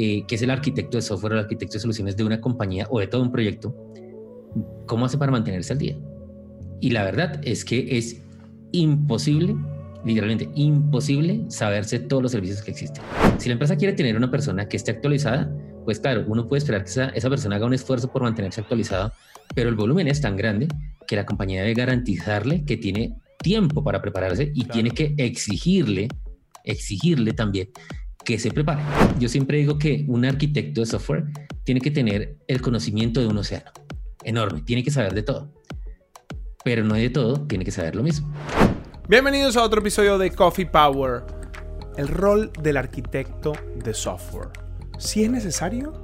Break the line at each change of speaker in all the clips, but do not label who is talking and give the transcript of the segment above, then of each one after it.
eh, que es el arquitecto de software o el arquitecto de soluciones de una compañía o de todo un proyecto, ¿cómo hace para mantenerse al día? Y la verdad es que es imposible, literalmente imposible, saberse todos los servicios que existen. Si la empresa quiere tener una persona que esté actualizada, pues claro, uno puede esperar que esa, esa persona haga un esfuerzo por mantenerse actualizado, pero el volumen es tan grande que la compañía debe garantizarle que tiene tiempo para prepararse y tiene que exigirle, exigirle también que se prepare. Yo siempre digo que un arquitecto de software tiene que tener el conocimiento de un océano enorme, tiene que saber de todo, pero no de todo, tiene que saber lo mismo.
Bienvenidos a otro episodio de Coffee Power, el rol del arquitecto de software. Si es necesario,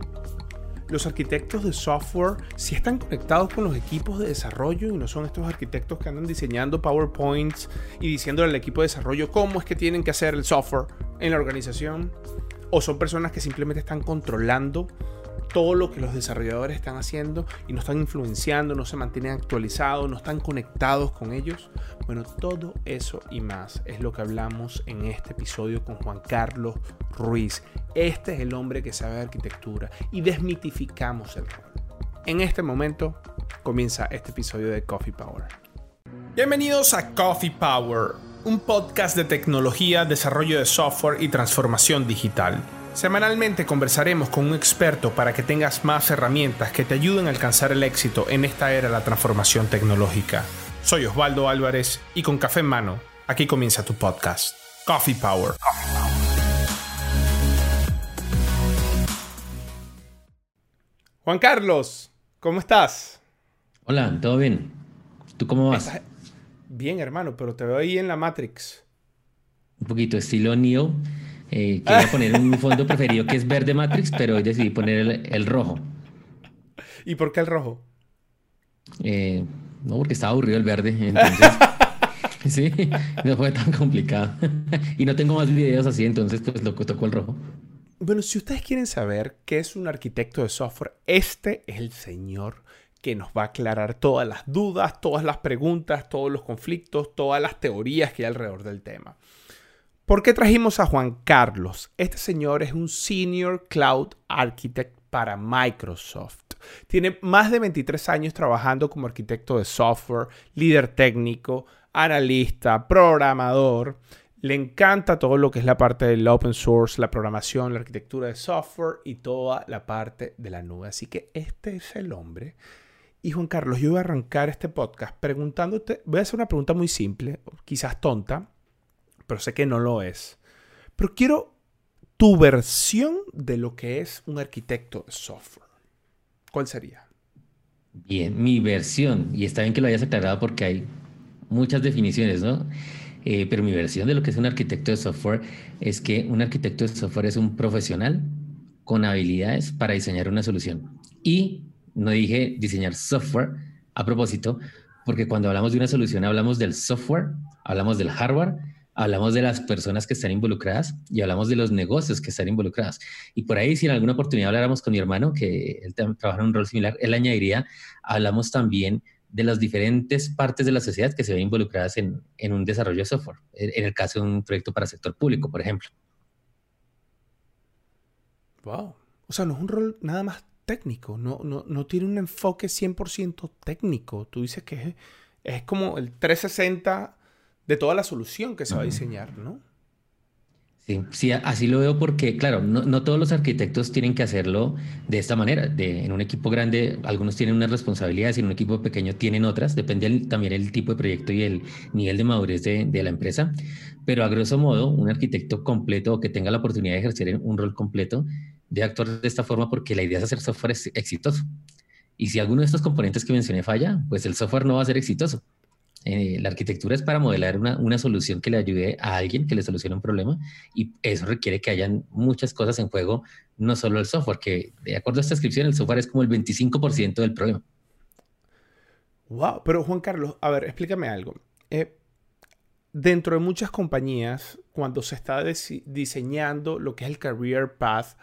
los arquitectos de software si están conectados con los equipos de desarrollo y no son estos arquitectos que andan diseñando PowerPoints y diciéndole al equipo de desarrollo cómo es que tienen que hacer el software en la organización. O son personas que simplemente están controlando todo lo que los desarrolladores están haciendo y no están influenciando, no se mantienen actualizados, no están conectados con ellos. Bueno, todo eso y más es lo que hablamos en este episodio con Juan Carlos Ruiz. Este es el hombre que sabe de arquitectura y desmitificamos el rol. En este momento comienza este episodio de Coffee Power. Bienvenidos a Coffee Power, un podcast de tecnología, desarrollo de software y transformación digital. Semanalmente conversaremos con un experto para que tengas más herramientas que te ayuden a alcanzar el éxito en esta era de la transformación tecnológica. Soy Osvaldo Álvarez y con café en mano, aquí comienza tu podcast, Coffee Power. Juan Carlos, ¿cómo estás?
Hola, ¿todo bien? ¿Tú cómo vas?
Bien, hermano, pero te veo ahí en la Matrix.
Un poquito estilo Neo. Eh, quería poner un fondo preferido que es verde Matrix, pero hoy decidí poner el, rojo.
¿Y por qué el rojo?
Eh, no, porque estaba aburrido el verde, entonces... sí, no fue tan complicado. y no tengo más videos así, entonces pues lo tocó el rojo.
Bueno, si ustedes quieren saber qué es un arquitecto de software, este es el señor que nos va a aclarar todas las dudas, todas las preguntas, todos los conflictos, todas las teorías que hay alrededor del tema. ¿Por qué trajimos a Juan Carlos? Este señor es un Senior Cloud Architect para Microsoft. Tiene más de 23 años trabajando como arquitecto de software, líder técnico, analista, programador. Le encanta todo lo que es la parte del open source, la programación, la arquitectura de software y toda la parte de la nube. Así que este es el hombre. Y Juan Carlos, yo voy a arrancar este podcast preguntándote, voy a hacer una pregunta muy simple, quizás tonta, pero sé que no lo es. Pero quiero tu versión de lo que es un arquitecto de software. ¿Cuál sería?
Bien, mi versión, y está bien que lo hayas aclarado porque hay muchas definiciones, ¿no? Eh, pero mi versión de lo que es un arquitecto de software es que un arquitecto de software es un profesional con habilidades para diseñar una solución. Y no dije diseñar software a propósito, porque cuando hablamos de una solución hablamos del software, hablamos del hardware hablamos de las personas que están involucradas y hablamos de los negocios que están involucrados. Y por ahí, si en alguna oportunidad habláramos con mi hermano, que él trabaja en un rol similar, él añadiría, hablamos también de las diferentes partes de la sociedad que se ven involucradas en, en un desarrollo de software, en el caso de un proyecto para sector público, por ejemplo.
Wow. O sea, no es un rol nada más técnico, no, no, no tiene un enfoque 100% técnico. Tú dices que es, es como el 360 de toda la solución que se va a diseñar, ¿no?
Sí, sí, así lo veo porque, claro, no, todos los arquitectos tienen que hacerlo de esta manera. De, en un equipo grande, algunos tienen unas responsabilidades y en un equipo pequeño tienen otras. Depende también el tipo de proyecto y el nivel de madurez de, de, la empresa. Pero a grosso modo, un arquitecto completo o que tenga la oportunidad de ejercer un rol completo debe actuar de esta forma porque la idea es hacer software exitoso. Y si alguno de estos componentes que mencioné falla, pues el software no va a ser exitoso. Eh, la arquitectura es para modelar una, una, solución que le ayude a alguien que le solucione un problema y eso requiere que hayan muchas cosas en juego, no solo el software, que de acuerdo a esta descripción, el software es como el 25% del problema.
Wow, pero Juan Carlos, a ver, explícame algo. Eh, dentro de muchas compañías, cuando se está diseñando lo que es el career path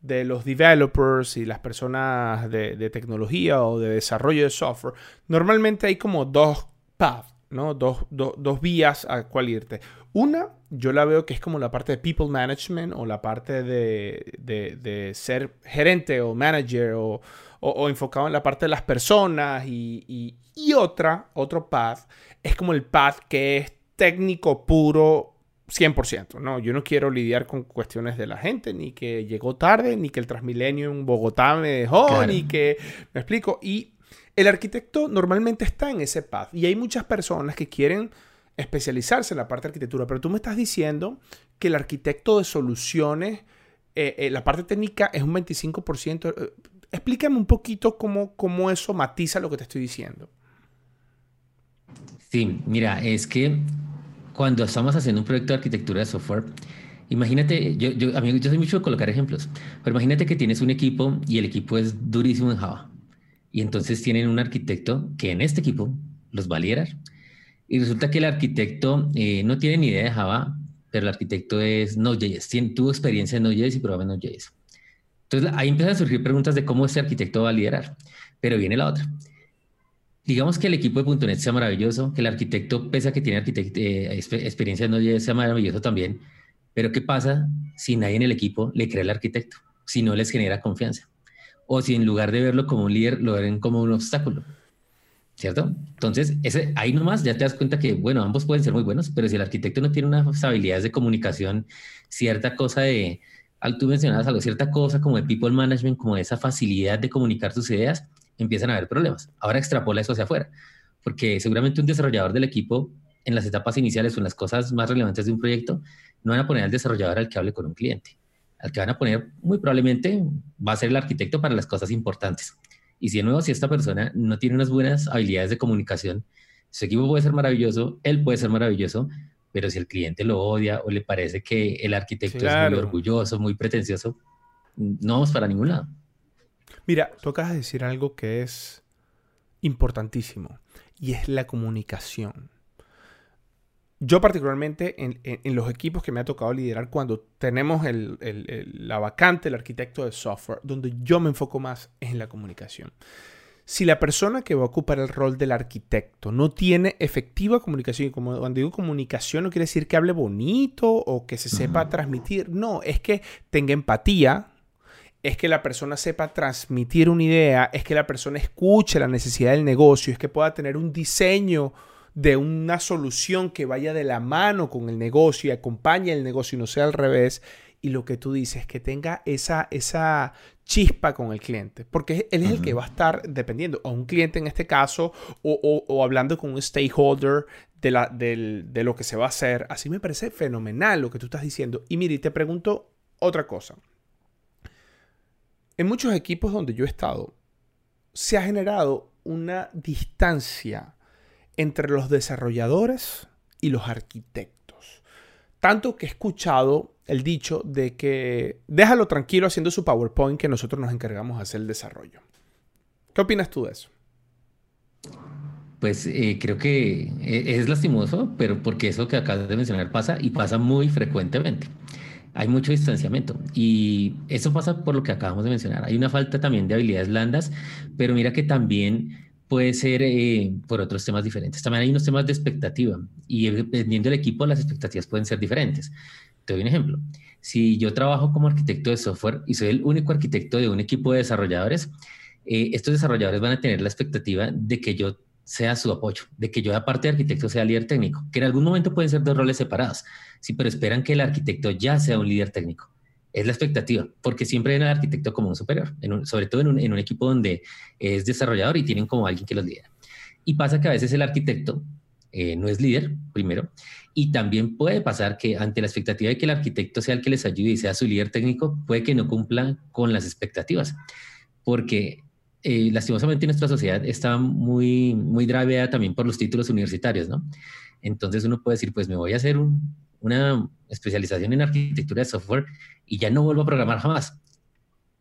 de los developers y las personas de, de tecnología o de desarrollo de software, normalmente hay como dos path, ¿no? Dos, dos vías a cuál irte. Una, yo la veo que es como la parte de people management o la parte de, de, ser gerente o manager o, o, enfocado en la parte de las personas y, y, y, otra, otro path, es como el path que es técnico puro 100%, ¿no? Yo no quiero lidiar con cuestiones de la gente, ni que llegó tarde, ni que el Transmilenio en Bogotá me dejó, ni que... Me explico. Y el arquitecto normalmente está en ese path. Y hay muchas personas que quieren especializarse en la parte de arquitectura, pero tú me estás diciendo que el arquitecto de soluciones, eh, eh, la parte técnica es un 25%. Eh, explícame un poquito cómo, cómo eso matiza lo que te estoy diciendo.
Sí, mira, es que cuando estamos haciendo un proyecto de arquitectura de software, imagínate, yo, yo, a mí, yo soy mucho de colocar ejemplos, pero imagínate que tienes un equipo y el equipo es durísimo en Java. Y entonces tienen un arquitecto que en este equipo los va a liderar. Y resulta que el arquitecto eh, no tiene ni idea de Java, pero el arquitecto es Node.js, tuvo experiencia en Node.js y en Node.js. Entonces ahí empiezan a surgir preguntas de cómo ese arquitecto va a liderar. Pero viene la otra digamos que el equipo de .NET sea maravilloso, que el arquitecto, pese a que tiene eh, experiencia en Node.js, sea maravilloso también, pero ¿qué pasa si nadie en el equipo le cree al arquitecto? Si no les genera confianza. O si en lugar de verlo como un líder, lo ven como un obstáculo. ¿Cierto? Entonces, ese, ahí nomás ya te das cuenta que, bueno, ambos pueden ser muy buenos, pero si el arquitecto no tiene unas habilidades de comunicación, cierta cosa de, tú mencionabas algo, cierta cosa como de people management, como de esa facilidad de comunicar sus ideas, empiezan a haber problemas. Ahora extrapola eso hacia afuera, porque seguramente un desarrollador del equipo en las etapas iniciales o en las cosas más relevantes de un proyecto, no van a poner al desarrollador al que hable con un cliente. Al que van a poner, muy probablemente, va a ser el arquitecto para las cosas importantes. Y si de nuevo, si esta persona no tiene unas buenas habilidades de comunicación, su equipo puede ser maravilloso, él puede ser maravilloso, pero si el cliente lo odia o le parece que el arquitecto es muy orgulloso, muy pretencioso, no vamos para ningún lado.
Mira, tú acabas de decir algo que es importantísimo y es la comunicación. Yo particularmente en, los equipos que me ha tocado liderar cuando tenemos la vacante, el arquitecto de software, donde yo me enfoco más es en la comunicación. Si la persona que va a ocupar el rol del arquitecto no tiene efectiva comunicación, y como cuando digo comunicación no quiere decir que hable bonito o que se sepa transmitir, no, es que tenga empatía, es que la persona sepa transmitir una idea, es que la persona escuche la necesidad del negocio, es que pueda tener un diseño de una solución que vaya de la mano con el negocio y acompañe el negocio y no sea al revés. Y lo que tú dices, que tenga esa, esa chispa con el cliente, porque él es el que va a estar dependiendo, a un cliente en este caso, o, hablando con un stakeholder de, la, de lo que se va a hacer. Así me parece fenomenal lo que tú estás diciendo. Y mire, te pregunto otra cosa. En muchos equipos donde yo he estado, se ha generado una distancia entre los desarrolladores y los arquitectos. Tanto que he escuchado el dicho de que déjalo tranquilo haciendo su PowerPoint que nosotros nos encargamos de hacer el desarrollo. ¿Qué opinas tú de eso?
Pues eh, creo que eh, es lastimoso, pero porque eso que acabas de mencionar pasa y pasa muy frecuentemente hay mucho distanciamiento y eso pasa por lo que acabamos de mencionar. Hay una falta también de habilidades blandas, pero mira que también puede ser eh, por otros temas diferentes. También hay unos temas de expectativa y dependiendo del equipo las expectativas pueden ser diferentes. Te doy un ejemplo. Si yo trabajo como arquitecto de software y soy el único arquitecto de un equipo de desarrolladores, eh, estos desarrolladores van a tener la expectativa de que yo sea su apoyo, de que yo aparte de arquitecto sea líder técnico, que en algún momento pueden ser dos roles separados, sí, pero esperan que el arquitecto ya sea un líder técnico. Es la expectativa, porque siempre ven al arquitecto como un superior, sobre todo en un, equipo donde es desarrollador y tienen como alguien que los lidera. Y pasa que a veces el arquitecto eh, no es líder, primero, y también puede pasar que ante la expectativa de que el arquitecto sea el que les ayude y sea su líder técnico, puede que no cumplan con las expectativas, porque eh, lastimosamente nuestra sociedad está muy, muy draveada también por los títulos universitarios, ¿no? Entonces uno puede decir, pues me voy a hacer una especialización en arquitectura de software y ya no vuelvo a programar jamás.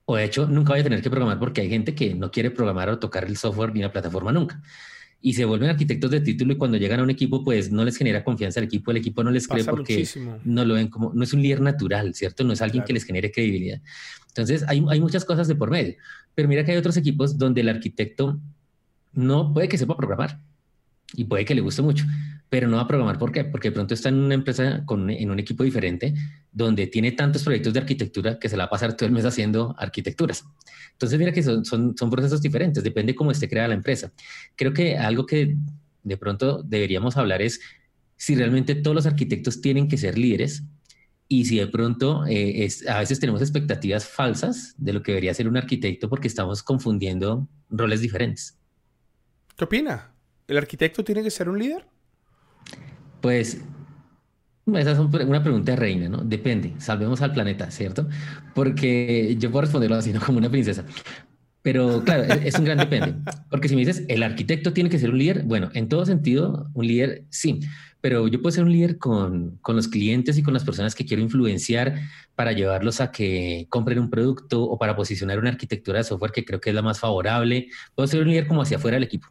O de hecho, nunca voy a tener que programar porque hay gente que no quiere programar o tocar el software ni la plataforma nunca. Y se vuelven arquitectos de título y cuando llegan a un equipo, pues no les genera confianza al equipo, el equipo no les cree porque no lo ven como, no es un líder natural, ¿cierto? No es alguien que les genere credibilidad. Entonces, hay, hay muchas cosas de por medio. Pero mira que hay otros equipos donde el arquitecto no puede que sepa programar. y puede que le guste mucho, pero no va a programar. ¿Por qué? Porque de pronto está en una empresa con, en un equipo diferente donde tiene tantos proyectos de arquitectura que se la va a pasar todo el mes haciendo arquitecturas. Entonces, mira que son, son, procesos diferentes, depende cómo esté creada la empresa. Creo que algo que de pronto deberíamos hablar es si realmente todos los arquitectos tienen que ser líderes y si de pronto eh, a veces tenemos expectativas falsas de lo que debería ser un arquitecto porque estamos confundiendo roles diferentes.
¿Qué opina? ¿El arquitecto tiene que ser un líder?
Pues esa es una pregunta reina, ¿no? Depende. Salvemos al planeta, ¿cierto? Porque yo puedo responderlo así, ¿no? Como una princesa. Pero claro, es un gran depende. Porque si me dices, el arquitecto tiene que ser un líder, bueno, en todo sentido, un líder sí pero yo puedo ser un líder con, con, los clientes y con las personas que quiero influenciar para llevarlos a que compren un producto o para posicionar una arquitectura de software que creo que es la más favorable. Puedo ser un líder como hacia afuera del equipo,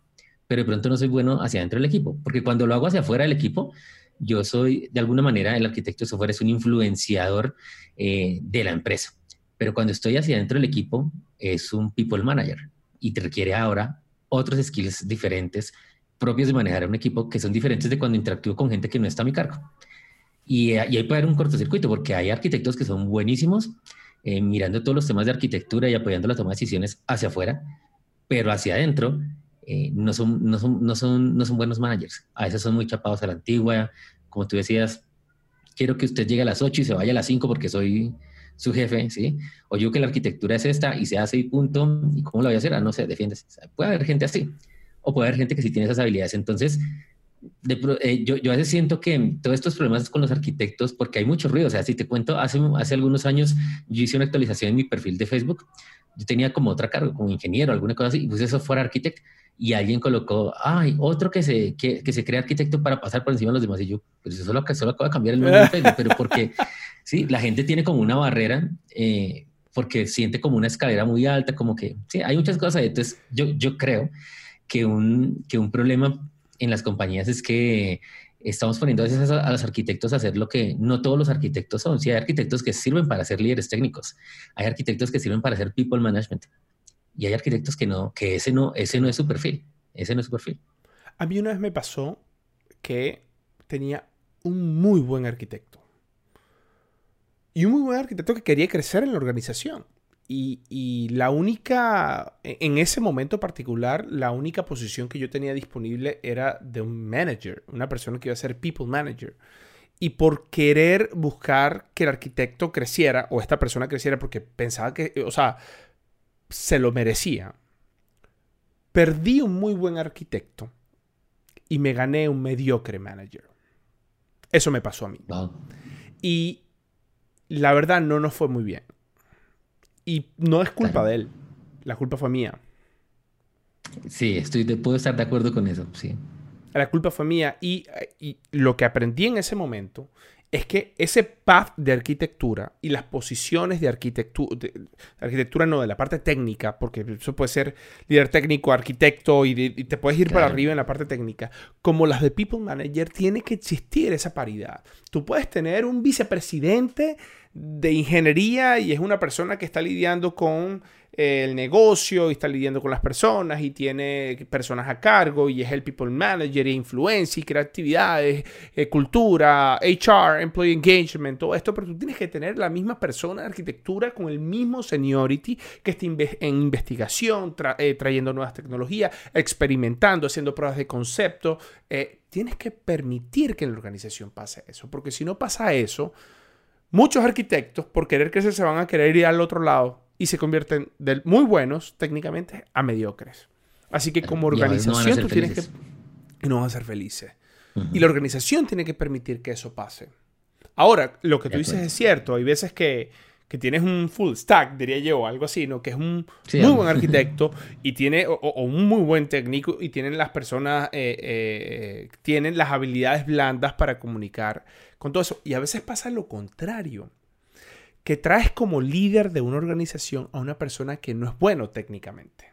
pero de pronto no soy bueno hacia adentro del equipo, porque cuando lo hago hacia afuera del equipo, yo soy, de alguna manera, el arquitecto de software es un influenciador eh, de la empresa. Pero cuando estoy hacia adentro del equipo, es un people manager y te requiere ahora otros skills diferentes propios de manejar un equipo que son diferentes de cuando interactúo con gente que no está a mi cargo. Y, eh, y ahí puede haber un cortocircuito porque hay arquitectos que son buenísimos eh, mirando todos los temas de arquitectura y apoyando la toma de decisiones hacia afuera, pero hacia adentro eh, no, son, no, son, no, son, no son buenos managers. A veces son muy chapados a la antigua. Como tú decías, quiero que usted llegue a las 8 y se vaya a las 5 porque soy su jefe, ¿sí? O yo que la arquitectura es esta y se hace y punto. ¿Y cómo lo voy a hacer? Ah, no sé, defiendes. Puede haber gente así o puede haber gente que sí tiene esas habilidades. Entonces, eh, yo, yo, a veces siento que todos estos problemas con los arquitectos, porque hay mucho ruido. O sea, si te cuento, hace, hace algunos años yo hice una actualización en mi perfil de Facebook. Yo tenía como otra cargo, como ingeniero, alguna cosa así, y puse eso fuera arquitecto. Y alguien colocó, ay, otro que se, que, que, se crea arquitecto para pasar por encima de los demás. Y yo, pues eso solo, solo acaba de cambiar el nombre de Facebook, pero porque, sí, la gente tiene como una barrera. Eh, porque siente como una escalera muy alta, como que, sí, hay muchas cosas. Entonces, yo, yo creo que un, que un problema en las compañías es que estamos poniendo a veces a, los arquitectos a hacer lo que no todos los arquitectos son. Sí, hay arquitectos que sirven para ser líderes técnicos, hay arquitectos que sirven para hacer people management y hay arquitectos que no, que ese no, ese no es su perfil, ese no es su perfil.
A mí una vez me pasó que tenía un muy buen arquitecto y un muy buen arquitecto que quería crecer en la organización. Y, la única, e, en ese momento particular, la única posición que yo tenía disponible era de un manager, una persona que iba a ser people manager. Y por querer buscar que el arquitecto creciera, o esta persona creciera porque pensaba que, o sea, se lo merecía, perdí un muy buen arquitecto y me gané un mediocre manager. Eso me pasó a mí. Y la verdad no nos fue muy bien. Y no es culpa de él. La culpa fue mía.
Sí, estoy puedo estar de acuerdo con eso, sí.
La culpa fue mía. Y, y lo que aprendí en ese momento es que ese path de arquitectura y las posiciones de arquitectura, arquitectura no, de la parte técnica, porque eso puede ser líder técnico, arquitecto, y, te puedes ir para arriba en la parte técnica, como las de People Manager, tiene que existir esa paridad. Tú puedes tener un vicepresidente de ingeniería y es una persona que está lidiando con el negocio y está lidiando con las personas y tiene personas a cargo y es el people manager, influencia y creatividades, eh, cultura, HR, employee engagement, todo esto, pero tú tienes que tener la misma persona de arquitectura con el mismo seniority que esté en investigación, eh, trayendo nuevas tecnologías, experimentando, haciendo pruebas de concepto. Eh, tienes que permitir que en la organización pase eso, porque si no pasa eso, muchos arquitectos por querer crecer se van a querer ir al otro lado y se convierten de muy buenos técnicamente a mediocres. Así que como organización tú tienes que... No van a ser felices. Y la organización tiene que permitir que eso pase. Ahora, lo que tú dices es cierto. Hay veces que, que, tienes un full stack, diría yo, algo así, ¿no? Que es un muy buen arquitecto y tiene, o, un muy buen técnico y tienen las personas, eh, eh, tienen las habilidades blandas para comunicar con todo eso. Y a veces pasa lo contrario que traes como líder de una organización a una persona que no es bueno técnicamente.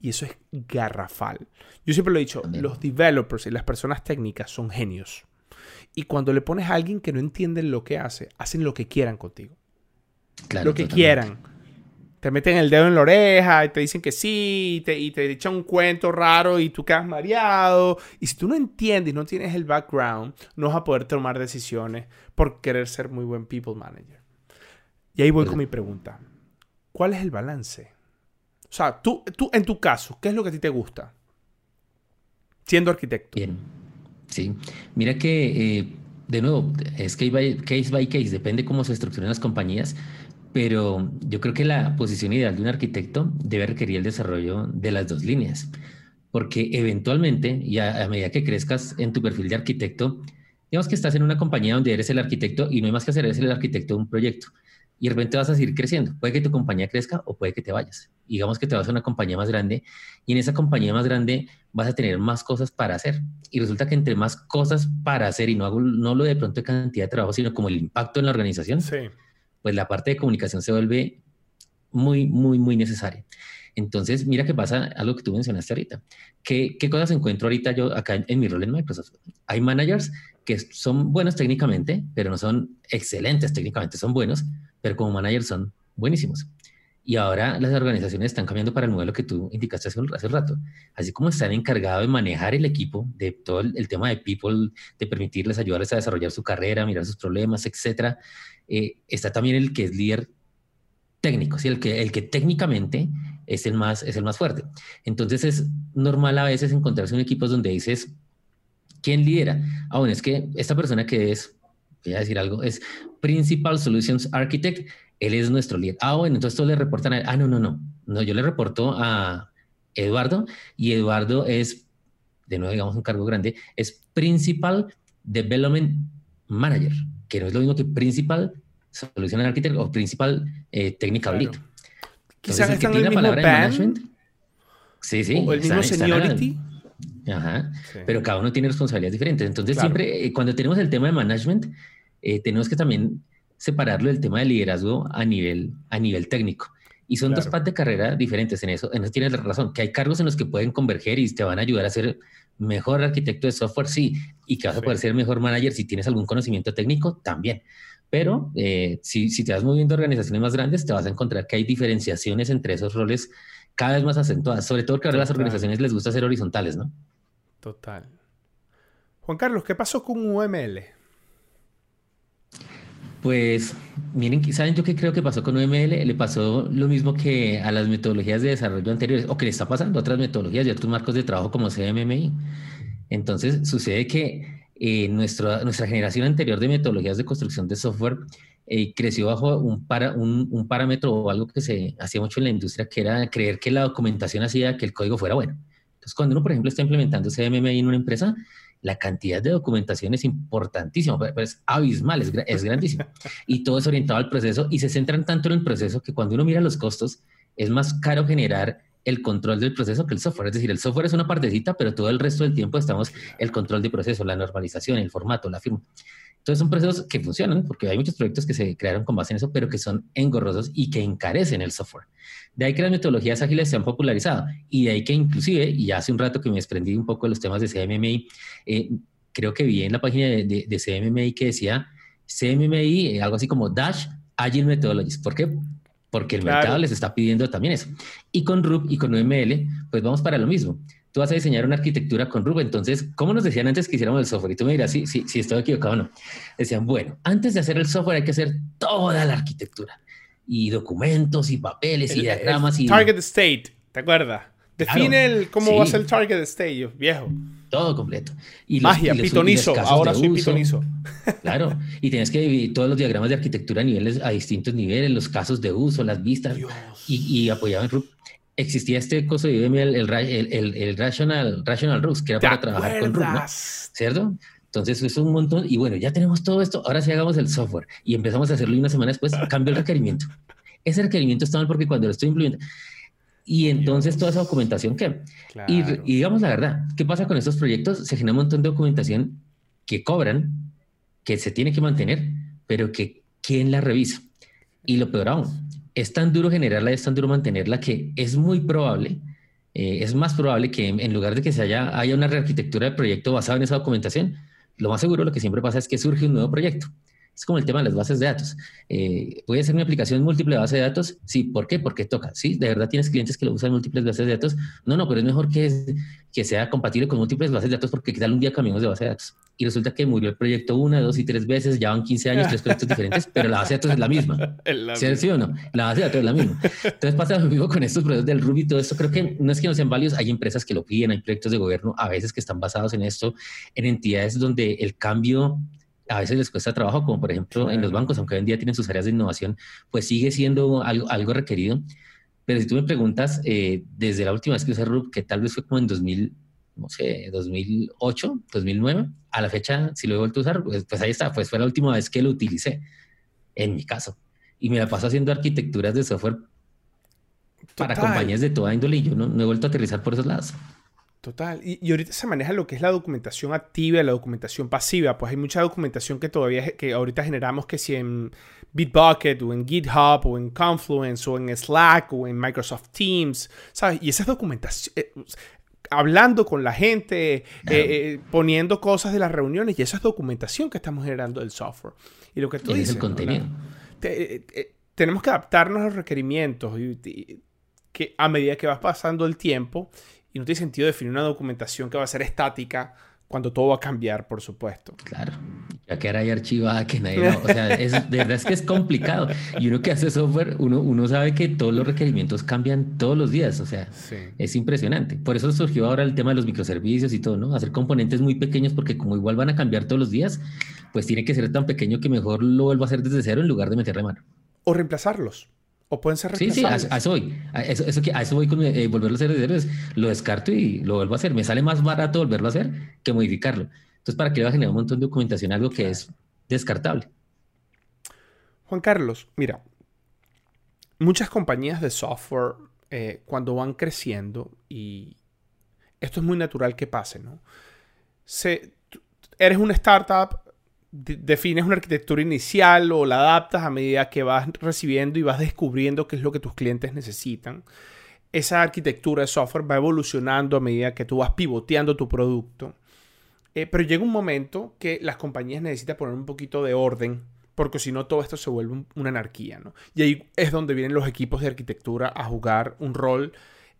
Y eso es garrafal. Yo siempre lo he dicho, los developers y las personas técnicas son genios. Y cuando le pones a alguien que no entiende lo que hace, hacen lo que quieran contigo. lo que quieran. Te meten el dedo en la oreja y te dicen que sí, y te, y te echan un cuento raro y tú quedas mareado. Y si tú no entiendes, no tienes el background, no vas a poder tomar decisiones por querer ser muy buen people manager. Y ahí voy con mi pregunta. ¿Cuál es el balance? O sea, tú, tú, en tu caso, ¿qué es lo que a ti te gusta? Siendo arquitecto.
Bien. Sí. Mira que, eh, de nuevo, es case by, case by case, depende cómo se estructuran las compañías, pero yo creo que la posición ideal de un arquitecto debe requerir el desarrollo de las dos líneas, porque eventualmente, y a, medida que crezcas en tu perfil de arquitecto, digamos que estás en una compañía donde eres el arquitecto y no hay más que hacer, eres el arquitecto de un proyecto. Y de repente vas a seguir creciendo. Puede que tu compañía crezca o puede que te vayas. Digamos que te vas a una compañía más grande y en esa compañía más grande vas a tener más cosas para hacer. Y resulta que entre más cosas para hacer, y no, hago, no lo de pronto de cantidad de trabajo, sino como el impacto en la organización, sí pues la parte de comunicación se vuelve muy, muy, muy necesaria. Entonces, mira qué pasa, algo que tú mencionaste ahorita. ¿Qué, qué cosas encuentro ahorita yo acá en, mi rol en Microsoft? Hay managers que son buenos técnicamente, pero no son excelentes técnicamente, son buenos, pero como managers son buenísimos. Y ahora las organizaciones están cambiando para el modelo que tú indicaste hace un, hace rato. Así como están encargados de manejar el equipo, de todo el, el, tema de people, de permitirles ayudarles a desarrollar su carrera, mirar sus problemas, etcétera, eh, está también el que es líder técnico, ¿sí? el, que, el que técnicamente es el, más, es el más fuerte. Entonces es normal a veces encontrarse en equipos donde dices, ¿quién lidera? Aún es que esta persona que es, voy a decir algo, es Principal Solutions Architect, él es nuestro líder. Ah, bueno, entonces todos le reportan a él. Ah, no, no, no. No, yo le reporto a Eduardo y Eduardo es, de nuevo, digamos, un cargo grande, es Principal Development Manager que no es lo mismo que Principal Solution Architect o Principal eh, Technical Lead.
Quizás el en el mismo management.
Sí, sí.
O el mismo seniority.
Ajá. Pero cada uno tiene responsabilidades diferentes. Entonces, siempre eh, cuando tenemos el tema de management, eh, tenemos que también separarlo del tema de liderazgo a nivel, a nivel técnico. Y son dos partes de carrera diferentes en eso. En eso tienes razón, que hay cargos en los que pueden converger y te van a ayudar a ser mejor arquitecto de software, sí, y que vas a poder ser mejor manager si tienes algún conocimiento técnico, también. Pero eh, si, si te vas moviendo a organizaciones más grandes, te vas a encontrar que hay diferenciaciones entre esos roles cada vez más acentuadas, sobre todo que ahora las organizaciones les gusta ser horizontales, ¿no?
Total. Juan Carlos, ¿qué pasó con UML?
Pues miren, ¿saben yo qué creo que pasó con UML? Le pasó lo mismo que a las metodologías de desarrollo anteriores, o que le está pasando a otras metodologías y otros marcos de trabajo como CMMI. Entonces, sucede que eh, nuestra, generación anterior de metodologías de construcción de software eh, creció bajo un, para, un, un, parámetro o algo que se hacía mucho en la industria, que era creer que la documentación hacía que el código fuera bueno. Entonces, cuando uno, por ejemplo, está implementando CMMI en una empresa, la cantidad de documentación es importantísima, es abismal, es, es grandísima. Y todo es orientado al proceso y se centran tanto en el proceso que cuando uno mira los costos, es más caro generar el control del proceso que el software. Es decir, el software es una partecita, pero todo el resto del tiempo estamos el control del proceso, la normalización, el formato, la firma. Entonces son procesos que funcionan, porque hay muchos proyectos que se crearon con base en eso, pero que son engorrosos y que encarecen el software. De ahí que las metodologías ágiles se han popularizado y de ahí que inclusive, y ya hace un rato que me desprendí un poco de los temas de CMMI, eh, creo que vi en la página de, de, CMMI que decía CMMI, eh, algo así como Dash Agile Methodologies. ¿Por qué? Porque el mercado les está pidiendo también eso. Y con RUB y con UML, pues vamos para lo mismo tú vas a diseñar una arquitectura con Ruby. Entonces, ¿cómo nos decían antes que hiciéramos el software? Y tú me dirás, sí, sí, sí, estoy equivocado o no. Decían, bueno, antes de hacer el software hay que hacer toda la arquitectura. Y documentos, y papeles, y diagramas. y...
Target state, ¿te acuerdas? Define el, cómo va a ser el target state, viejo.
Todo completo.
Y Magia, pitonizo. Ahora soy pitonizo.
Claro. Y tienes que dividir todos los diagramas de arquitectura a niveles, a distintos niveles, los casos de uso, las vistas. Y, y apoyado en Ruby existía este coso de IBM, el, el, el, Rational, Rational Roots, que era para trabajar con Root, ¿cierto? Entonces, es un montón. Y bueno, ya tenemos todo esto. Ahora sí hagamos el software. Y empezamos a hacerlo y una semana después cambió el requerimiento. Ese requerimiento está mal porque cuando lo estoy implementando. Y entonces toda esa documentación que... Y, digamos la verdad, ¿qué pasa con estos proyectos? Se genera un montón de documentación que cobran, que se tiene que mantener, pero que ¿quién la revisa? Y lo peor aún, es tan duro generarla, es tan duro mantenerla que es muy probable, eh, es más probable que en, lugar de que se haya, haya una rearquitectura del proyecto basada en esa documentación, lo más seguro lo que siempre pasa es que surge un nuevo proyecto. Es como el tema de las bases de datos. Eh, ¿Voy a hacer mi aplicación en múltiples bases de datos? Sí, ¿por qué? Porque toca. Sí, de verdad tienes clientes que lo usan múltiples bases de datos. No, no, pero es mejor que, que sea compatible con múltiples bases de datos porque tal un día cambiamos de base de datos. Y resulta que murió el proyecto una, dos y tres veces, ya van 15 años, tres proyectos diferentes, pero la base de datos es la misma. ¿Sí, ¿Sí, o no? La base de datos es la misma. Entonces pasa lo mismo con estos proyectos del Ruby y todo esto. Creo que no es que no sean válidos, hay empresas que lo piden, hay proyectos de gobierno a veces que están basados en esto, en entidades donde el cambio a veces les cuesta trabajo, como por ejemplo en los bancos, aunque hoy en día tienen sus áreas de innovación, pues sigue siendo algo, algo requerido. Pero si tú me preguntas, eh, desde la última vez que usé RUB, que tal vez fue como en 2000, no sé, 2008, 2009, a la fecha, si lo he vuelto a usar, pues, pues, ahí está, pues fue la última vez que lo utilicé, en mi caso. Y me la paso haciendo arquitecturas de software para compañías de toda índole y yo no, no he vuelto a aterrizar por esos lados.
Total. Y, ahorita se maneja lo que es la documentación activa y la documentación pasiva. Pues hay mucha documentación que todavía, que ahorita generamos que si en Bitbucket o en GitHub o en Confluence o en Slack o en Microsoft Teams, ¿sabes? Y esa documentación, eh, hablando con la gente, eh, eh, poniendo cosas de las reuniones y esa es documentación que estamos generando del software. Y lo que tú dices.
el contenido.
tenemos que adaptarnos a los requerimientos que a medida que va pasando el tiempo y no tiene sentido definir una documentación que va a ser estática cuando todo va a cambiar, por supuesto.
Claro, ya que ahí archivada, que nadie... o sea, es, de verdad es que es complicado. Y uno que hace software, uno, uno sabe que todos los requerimientos cambian todos los días, o sea, es impresionante. Por eso surgió ahora el tema de los microservicios y todo, ¿no? Hacer componentes muy pequeños porque como igual van a cambiar todos los días, pues tiene que ser tan pequeño que mejor lo vuelvo a hacer desde cero en lugar de meterle mano.
O reemplazarlos. O pueden ser
Sí, sí, a, eso voy. A eso, eso, voy con eh, volverlo a hacer de cero. lo descarto y lo vuelvo a hacer. Me sale más barato volverlo a hacer que modificarlo. Entonces, ¿para qué va a generar un montón de documentación algo que es descartable?
Juan Carlos, mira, muchas compañías de software, eh, cuando van creciendo, y esto es muy natural que pase, ¿no? Se, eres una startup, defines una arquitectura inicial o la adaptas a medida que vas recibiendo y vas descubriendo qué es lo que tus clientes necesitan. Esa arquitectura de software va evolucionando a medida que tú vas pivoteando tu producto. Eh, pero llega un momento que las compañías necesitan poner un poquito de orden porque si no todo esto se vuelve una anarquía. ¿no? Y ahí es donde vienen los equipos de arquitectura a jugar un rol,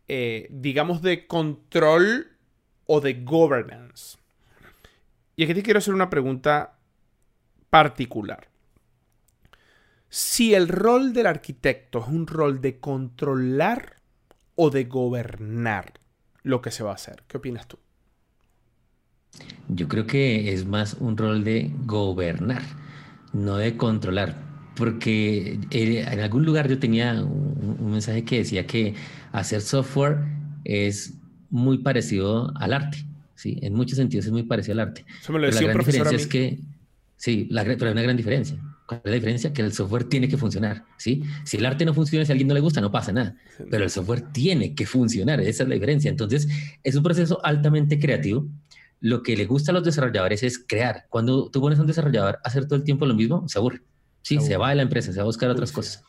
eh, digamos, de control o de governance. Y aquí te quiero hacer una pregunta particular. Si el rol del arquitecto es un rol de controlar o de gobernar lo que se va a hacer, ¿qué opinas tú?
Yo creo que es más un rol de gobernar, no de controlar, porque eh, en algún lugar yo tenía un, mensaje que decía que hacer software es muy parecido al arte, ¿sí? En muchos sentidos es muy parecido al arte.
Eso me lo decía la gran diferencia es que
Sí, pero hay una gran diferencia. ¿Cuál es la diferencia? Que el software tiene que funcionar, ¿sí? Si el arte no funciona, si a alguien no le gusta, no pasa nada. Pero el software tiene que funcionar, esa es la diferencia. Entonces, es un proceso altamente creativo. Lo que le gusta a los desarrolladores es crear. Cuando tú pones a un desarrollador a hacer todo el tiempo lo mismo, se aburre. Sí, se, va de la empresa, se va a buscar otras cosas.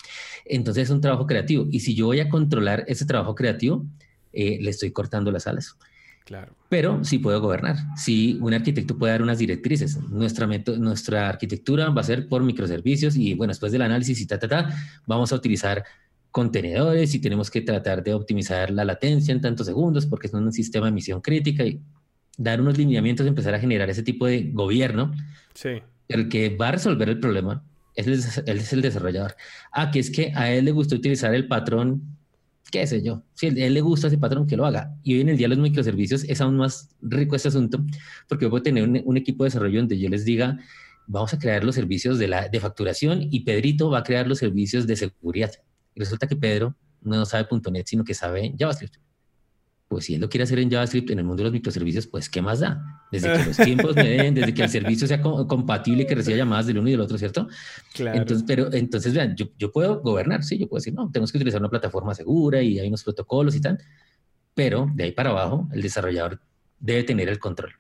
Entonces, es un trabajo creativo. Y si yo voy a controlar ese trabajo creativo, eh, le estoy cortando las alas.
Claro.
Pero sí puedo gobernar. Sí, un arquitecto puede dar unas directrices. Nuestra, nuestra arquitectura va a ser por microservicios y bueno, después del análisis y ta, ta, ta, vamos a utilizar contenedores y tenemos que tratar de optimizar la latencia en tantos segundos porque es un sistema de emisión crítica y dar unos lineamientos, empezar a generar ese tipo de gobierno.
Sí.
El que va a resolver el problema es el, él es el desarrollador. Ah, que es que a él le gusta utilizar el patrón qué sé yo, si a él le gusta ese patrón, que lo haga. Y hoy en el día los microservicios es aún más rico este asunto, porque puedo tener un, equipo de desarrollo donde yo les diga, vamos a crear los servicios de, la, de facturación y Pedrito va a crear los servicios de seguridad. Y resulta que Pedro no sabe .NET, sino que sabe JavaScript pues si él lo quiere hacer en JavaScript en el mundo de los microservicios, pues ¿qué más da? Desde que los tiempos me den, desde que el servicio sea compatible y que reciba llamadas del uno y del otro, ¿cierto?
Claro.
Entonces, pero entonces vean, yo, yo puedo gobernar, sí, yo puedo decir, no, tenemos que utilizar una plataforma segura y hay unos protocolos y tal, pero de ahí para abajo el desarrollador debe tener el control.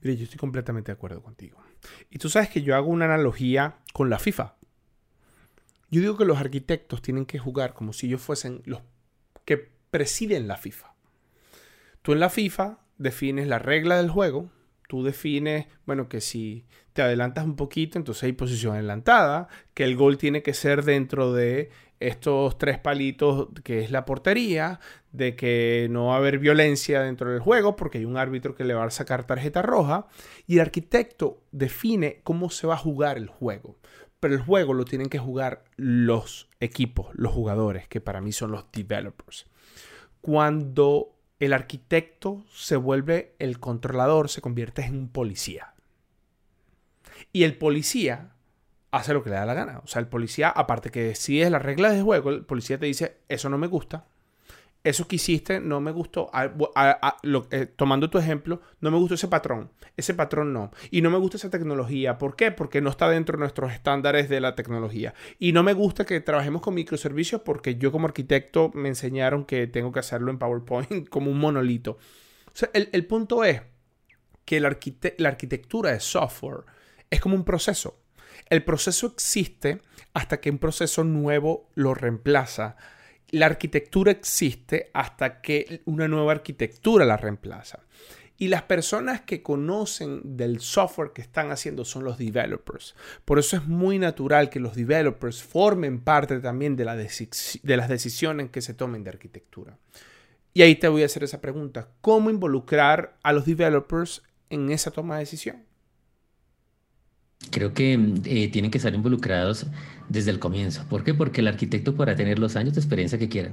Mire, yo estoy completamente de acuerdo contigo. Y tú sabes que yo hago una analogía con la FIFA. Yo digo que los arquitectos tienen que jugar como si ellos fuesen los que presiden la FIFA. Tú en la FIFA defines la regla del juego, tú defines, bueno, que si te adelantas un poquito, entonces hay posición adelantada, que el gol tiene que ser dentro de estos tres palitos que es la portería, de que no va a haber violencia dentro del juego porque hay un árbitro que le va a sacar tarjeta roja y el arquitecto define cómo se va a jugar el juego. Pero el juego lo tienen que jugar los equipos, los jugadores, que para mí son los developers. Cuando el arquitecto se vuelve el controlador, se convierte en un policía. Y el policía hace lo que le da la gana. O sea, el policía, aparte que si es la regla de juego, el policía te dice, eso no me gusta, eso que hiciste no me gustó. Eh, tomando tu ejemplo, no me gustó ese patrón. Ese patrón no. Y no me gusta esa tecnología. ¿Por qué? Porque no está dentro de nuestros estándares de la tecnología. Y no me gusta que trabajemos con microservicios porque yo como arquitecto me enseñaron que tengo que hacerlo en PowerPoint como un monolito. El, punto es que la arquitectura de software es como un proceso. El proceso existe hasta que un proceso nuevo lo reemplaza la arquitectura existe hasta que una nueva arquitectura la reemplaza. Y las personas que conocen del software que están haciendo son los developers. Por eso es muy natural que los developers formen parte también de, la de las decisiones que se tomen de arquitectura. Y ahí te voy a hacer esa pregunta. ¿Cómo involucrar a los developers en esa toma de decisión?
Creo que eh, tienen que estar involucrados desde el comienzo. ¿Por qué? Porque el arquitecto podrá tener los años de experiencia que quieran.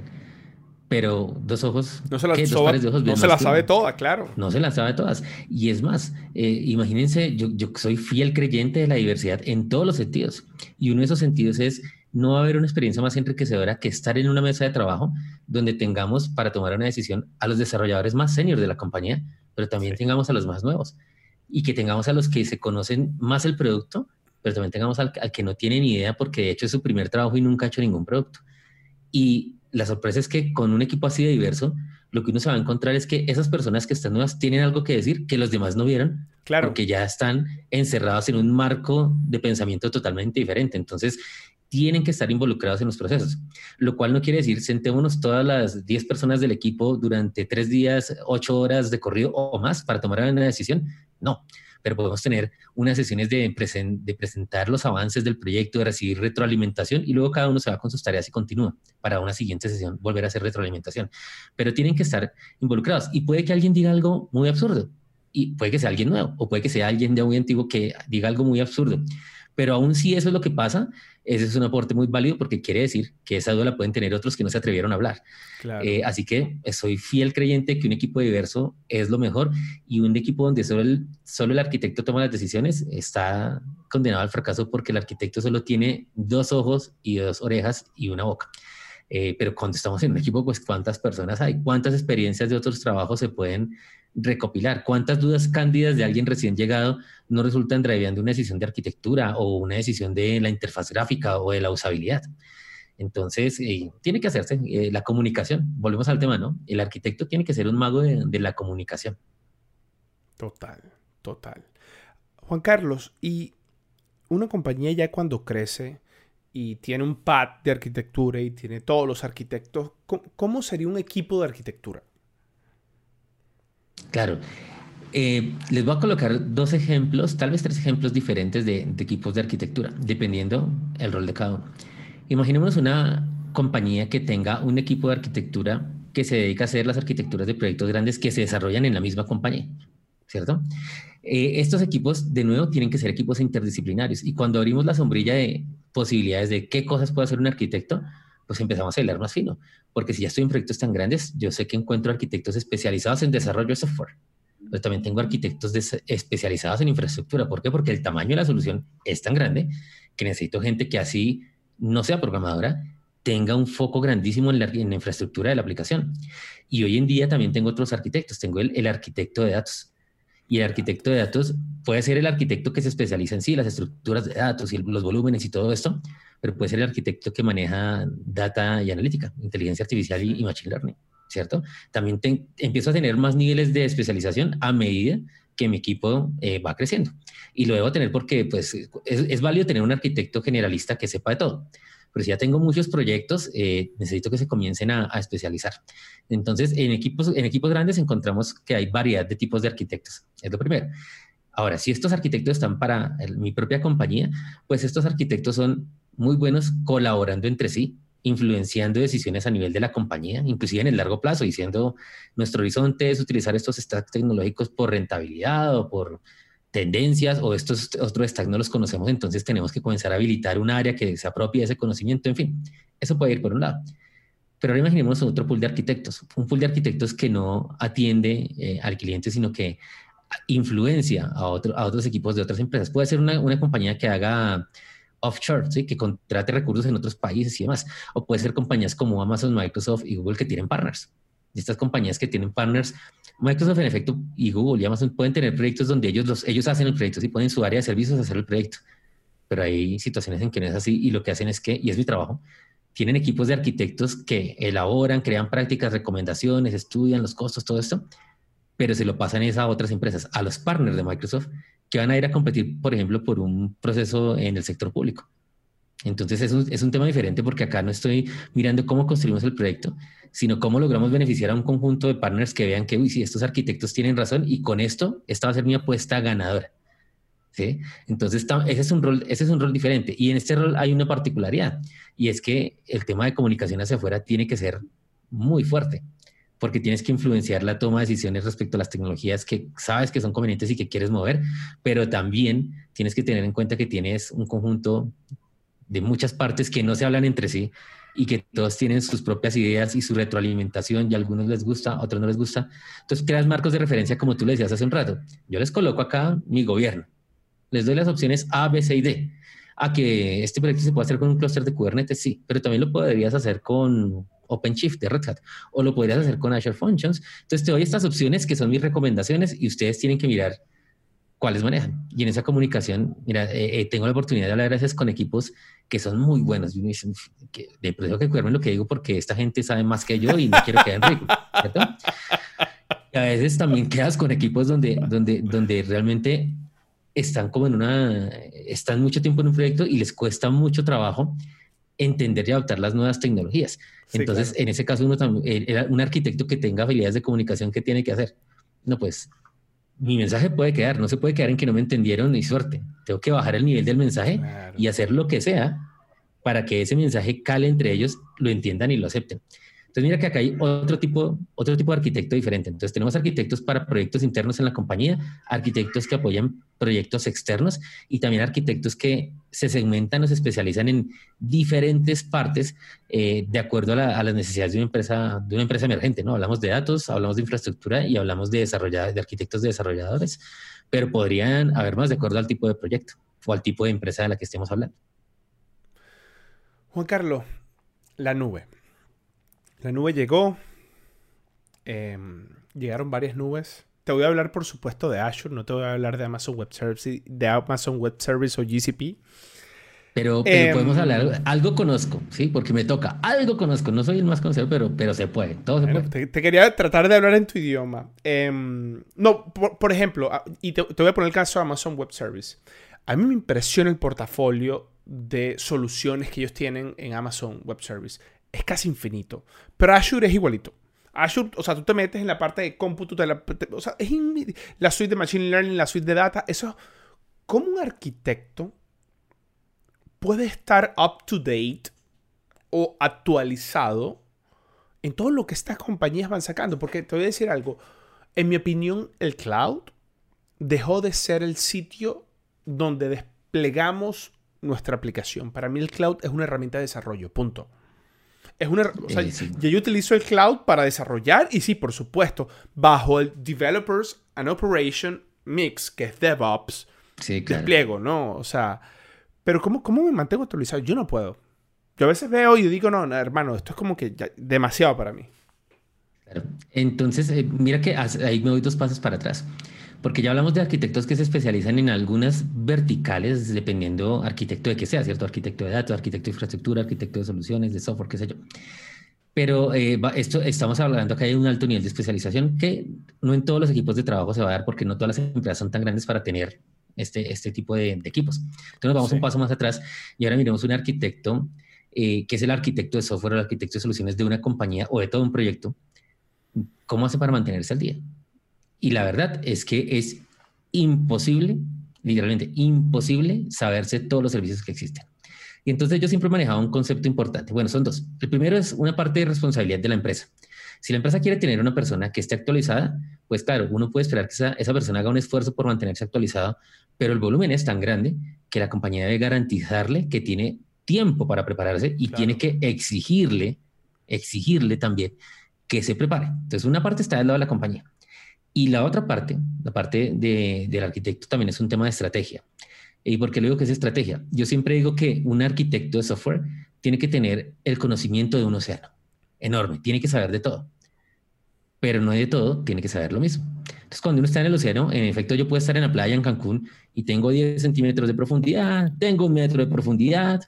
Pero dos ojos,
no se, la, no se la sabe toda, claro.
No se la sabe todas. Y es más, eh, imagínense, yo, yo soy fiel creyente de la diversidad en todos los sentidos. Y uno de esos sentidos es no va a haber una experiencia más enriquecedora que estar en una mesa de trabajo donde tengamos para tomar una decisión a los desarrolladores más senior de la compañía, pero también tengamos a los más nuevos y que tengamos a los que se conocen más el producto, pero también tengamos al, que no tiene ni idea porque de hecho es su primer trabajo y nunca ha hecho ningún producto. Y la sorpresa es que con un equipo así de diverso, lo que uno se va a encontrar es que esas personas que están nuevas tienen algo que decir que los demás no vieron, claro. porque ya están encerrados en un marco de pensamiento totalmente diferente. Entonces, tienen que estar involucrados en los procesos, lo cual no quiere decir sentémonos todas las 10 personas del equipo durante tres días, ocho horas de corrido o más para tomar una decisión. No, pero podemos tener unas sesiones de, presentar los avances del proyecto, de recibir retroalimentación y luego cada uno se va con sus tareas y continúa para una siguiente sesión volver a hacer retroalimentación. Pero tienen que estar involucrados y puede que alguien diga algo muy absurdo y puede que sea alguien nuevo o puede que sea alguien de muy antiguo que diga algo muy absurdo. Pero aún si eso es lo que pasa, ese es un aporte muy válido porque quiere decir que esa duda la pueden tener otros que no se atrevieron a hablar. Eh, así que soy fiel creyente que un equipo diverso es lo mejor y un equipo donde solo el, solo el arquitecto toma las decisiones está condenado al fracaso porque el arquitecto solo tiene dos ojos y dos orejas y una boca. Eh, pero cuando estamos en un equipo, pues cuántas personas hay, cuántas experiencias de otros trabajos se pueden recopilar, cuántas dudas cándidas de alguien recién llegado no resultan driveando una decisión de arquitectura o una decisión de la interfaz gráfica o de la usabilidad. Entonces, eh, tiene que hacerse eh, la comunicación. Volvemos al tema, ¿no? El arquitecto tiene que ser un mago de, de la comunicación.
Total, total. Juan Carlos, y una compañía ya cuando crece, y tiene un pad de arquitectura y tiene todos los arquitectos, ¿cómo, sería un equipo de arquitectura?
Claro. Eh, les voy a colocar dos ejemplos, tal vez tres ejemplos diferentes de, equipos de arquitectura, dependiendo el rol de cada uno. Imaginémonos una compañía que tenga un equipo de arquitectura que se dedica a hacer las arquitecturas de proyectos grandes que se desarrollan en la misma compañía, ¿cierto? Eh, estos equipos, de nuevo, tienen que ser equipos interdisciplinarios. Y cuando abrimos la sombrilla de posibilidades de qué cosas puede hacer un arquitecto, pues empezamos a hilar más fino. Porque si ya estoy en proyectos tan grandes, yo sé que encuentro arquitectos especializados en desarrollo de software. Pero también tengo arquitectos especializados en infraestructura. ¿Por qué? Porque el tamaño de la solución es tan grande que necesito gente que así no sea programadora, tenga un foco grandísimo en la, infraestructura de la aplicación. Y hoy en día también tengo otros arquitectos. Tengo el, el arquitecto de datos. Y el arquitecto de datos puede ser el arquitecto que se especializa en sí, las estructuras de datos y los volúmenes y todo esto, pero puede ser el arquitecto que maneja data y analítica, inteligencia artificial y, machine learning, ¿cierto? También empiezo a tener más niveles de especialización a medida que mi equipo eh, va creciendo. Y lo debo tener porque pues, es, es válido tener un arquitecto generalista que sepa de todo, pero si ya tengo muchos proyectos, eh, necesito que se comiencen a, especializar. Entonces, en equipos, en equipos grandes encontramos que hay variedad de tipos de arquitectos. Es lo primero. Ahora, si estos arquitectos están para mi propia compañía, pues estos arquitectos son muy buenos colaborando entre sí, influenciando decisiones a nivel de la compañía, inclusive en el largo plazo, diciendo nuestro horizonte es utilizar estos stacks tecnológicos por rentabilidad o por tendencias o estos otros stacks no los conocemos, entonces tenemos que comenzar a habilitar un área que se apropie de ese conocimiento, en fin, eso puede ir por un lado. Pero ahora imaginemos otro pool de arquitectos, un pool de arquitectos que no atiende eh, al cliente, sino que influencia a, otro, otros equipos de otras empresas. Puede ser una, una compañía que haga offshore, ¿sí? que contrate recursos en otros países y demás. O puede ser compañías como Amazon, Microsoft y Google que tienen partners. Y estas compañías que tienen partners, Microsoft en efecto y Google y Amazon pueden tener proyectos donde ellos, los, ellos hacen el proyecto y ponen su área de servicios hacer el proyecto. Pero hay situaciones en que no es así y lo que hacen es que, y es mi trabajo, tienen equipos de arquitectos que elaboran, crean prácticas, recomendaciones, estudian los costos, todo esto, pero se lo pasan a otras empresas, a los partners de Microsoft que van a ir a competir, por ejemplo, por un proceso en el sector público. Entonces es un, es un tema diferente porque acá no estoy mirando cómo construimos el proyecto, sino cómo logramos beneficiar a un conjunto de partners que vean que, uy, sí, estos arquitectos tienen razón y con esto, esta va a ser mi apuesta ganadora. ¿Sí? Entonces, ese es, un rol, ese es un rol diferente. Y en este rol hay una particularidad, y es que el tema de comunicación hacia afuera tiene que ser muy fuerte porque tienes que influenciar la toma de decisiones respecto a las tecnologías que sabes que son convenientes y que quieres mover, pero también tienes que tener en cuenta que tienes un conjunto de muchas partes que no se hablan entre sí y que todos tienen sus propias ideas y su retroalimentación y a algunos les gusta, a otros no les gusta. Entonces creas marcos de referencia como tú le decías hace un rato. Yo les coloco acá mi gobierno. Les doy las opciones A, B, C y D. A que este proyecto se puede hacer con un clúster de Kubernetes, sí, pero también lo podrías hacer con OpenShift de Red Hat, o lo podrías hacer con Azure Functions. Entonces te doy estas opciones que son mis recomendaciones y ustedes tienen que mirar cuáles manejan. Y en esa comunicación, mira, eh, eh, tengo la oportunidad de hablar gracias con equipos que son muy buenos. Me dicen, que, de tengo que cuidarme lo que digo porque esta gente sabe más que yo y no quiero quedar rico. ¿cierto? Y a veces también quedas con equipos donde, donde, donde realmente están como en una, están mucho tiempo en un proyecto y les cuesta mucho trabajo entender y adoptar las nuevas tecnologías. Entonces, en ese caso, uno también, era un arquitecto que tenga habilidades de comunicación, ¿qué tiene que hacer? No, pues mi mensaje puede quedar, no se puede quedar en que no me entendieron ni suerte. Tengo que bajar el nivel del mensaje y hacer lo que sea para que ese mensaje cale entre ellos, lo entiendan y lo acepten. Entonces mira que acá hay otro tipo, otro tipo de arquitecto diferente. Entonces tenemos arquitectos para proyectos internos en la compañía, arquitectos que apoyan proyectos externos y también arquitectos que se segmentan o se especializan en diferentes partes eh, de acuerdo a, las necesidades de una empresa, de una empresa emergente. ¿no? Hablamos de datos, hablamos de infraestructura y hablamos de, de arquitectos de desarrolladores, pero podrían haber más de acuerdo al tipo de proyecto o al tipo de empresa de la que estemos hablando.
Juan Carlos, la nube. La nube llegó. Em, llegaron varias nubes. Te voy a hablar, por supuesto, de Azure. No te voy a hablar de Amazon Web Service, de Amazon Web Service o GCP.
Pero, podemos em, hablar, algo conozco, ¿sí? Porque me toca, algo conozco, no soy el más conocido, pero, pero se puede, todo se puede.
Te, quería tratar de hablar en tu idioma. Em, no, por, ejemplo, y te, te, voy a poner el caso de Amazon Web Service. A mí me impresiona el portafolio de soluciones que ellos tienen en Amazon Web Service es casi infinito. Pero Azure es igualito. Azure, o sea, tú te metes en la parte de cómputo, la, o sea, es la suite de Machine Learning, la suite de data. Eso, ¿cómo un arquitecto puede estar up to date o actualizado en todo lo que estas compañías van sacando? Porque te voy a decir algo. En mi opinión, el cloud dejó de ser el sitio donde desplegamos nuestra aplicación. Para mí el cloud es una herramienta de desarrollo, punto. Es una, o sea, yo utilizo el cloud para desarrollar y sí, por supuesto, bajo el Developers and Operation Mix, que es DevOps, sí, despliego, ¿no? O sea, pero ¿cómo, ¿cómo me mantengo actualizado? Yo no puedo. Yo a veces veo y digo, no, hermano, esto es como que demasiado para mí.
Entonces, eh, mira que ahí me doy dos pasos para atrás porque ya hablamos de arquitectos que se especializan en algunas verticales, dependiendo arquitecto de que sea, ¿cierto? Arquitecto de datos, arquitecto de infraestructura, arquitecto de soluciones, de software, qué sé yo. Pero eh, esto estamos hablando que hay un alto nivel de especialización que no en todos los equipos de trabajo se va a dar porque no todas las empresas son tan grandes para tener este, este tipo de, equipos. Entonces nos vamos un paso más atrás y ahora miremos un arquitecto eh, que es el arquitecto de software o el arquitecto de soluciones de una compañía o de todo un proyecto, ¿cómo hace para mantenerse al día? Y la verdad es que es imposible, literalmente imposible, saberse todos los servicios que existen. Y entonces yo siempre he manejado un concepto importante. Bueno, son dos. El primero es una parte de responsabilidad de la empresa. Si la empresa quiere tener una persona que esté actualizada, pues claro, uno puede esperar que esa, esa persona haga un esfuerzo por mantenerse actualizado, pero el volumen es tan grande que la compañía debe garantizarle que tiene tiempo para prepararse y tiene que exigirle, exigirle también que se prepare. Entonces, una parte está del lado de la compañía. Y la otra parte, la parte de, del arquitecto, también es un tema de estrategia. ¿Y por qué le digo que es estrategia? Yo siempre digo que un arquitecto de software tiene que tener el conocimiento de un océano enorme, tiene que saber de todo pero no de todo tiene que saber lo mismo. Entonces, cuando uno está en el océano, en efecto, yo puedo estar en la playa en Cancún y tengo 10 centímetros de profundidad, tengo un metro de profundidad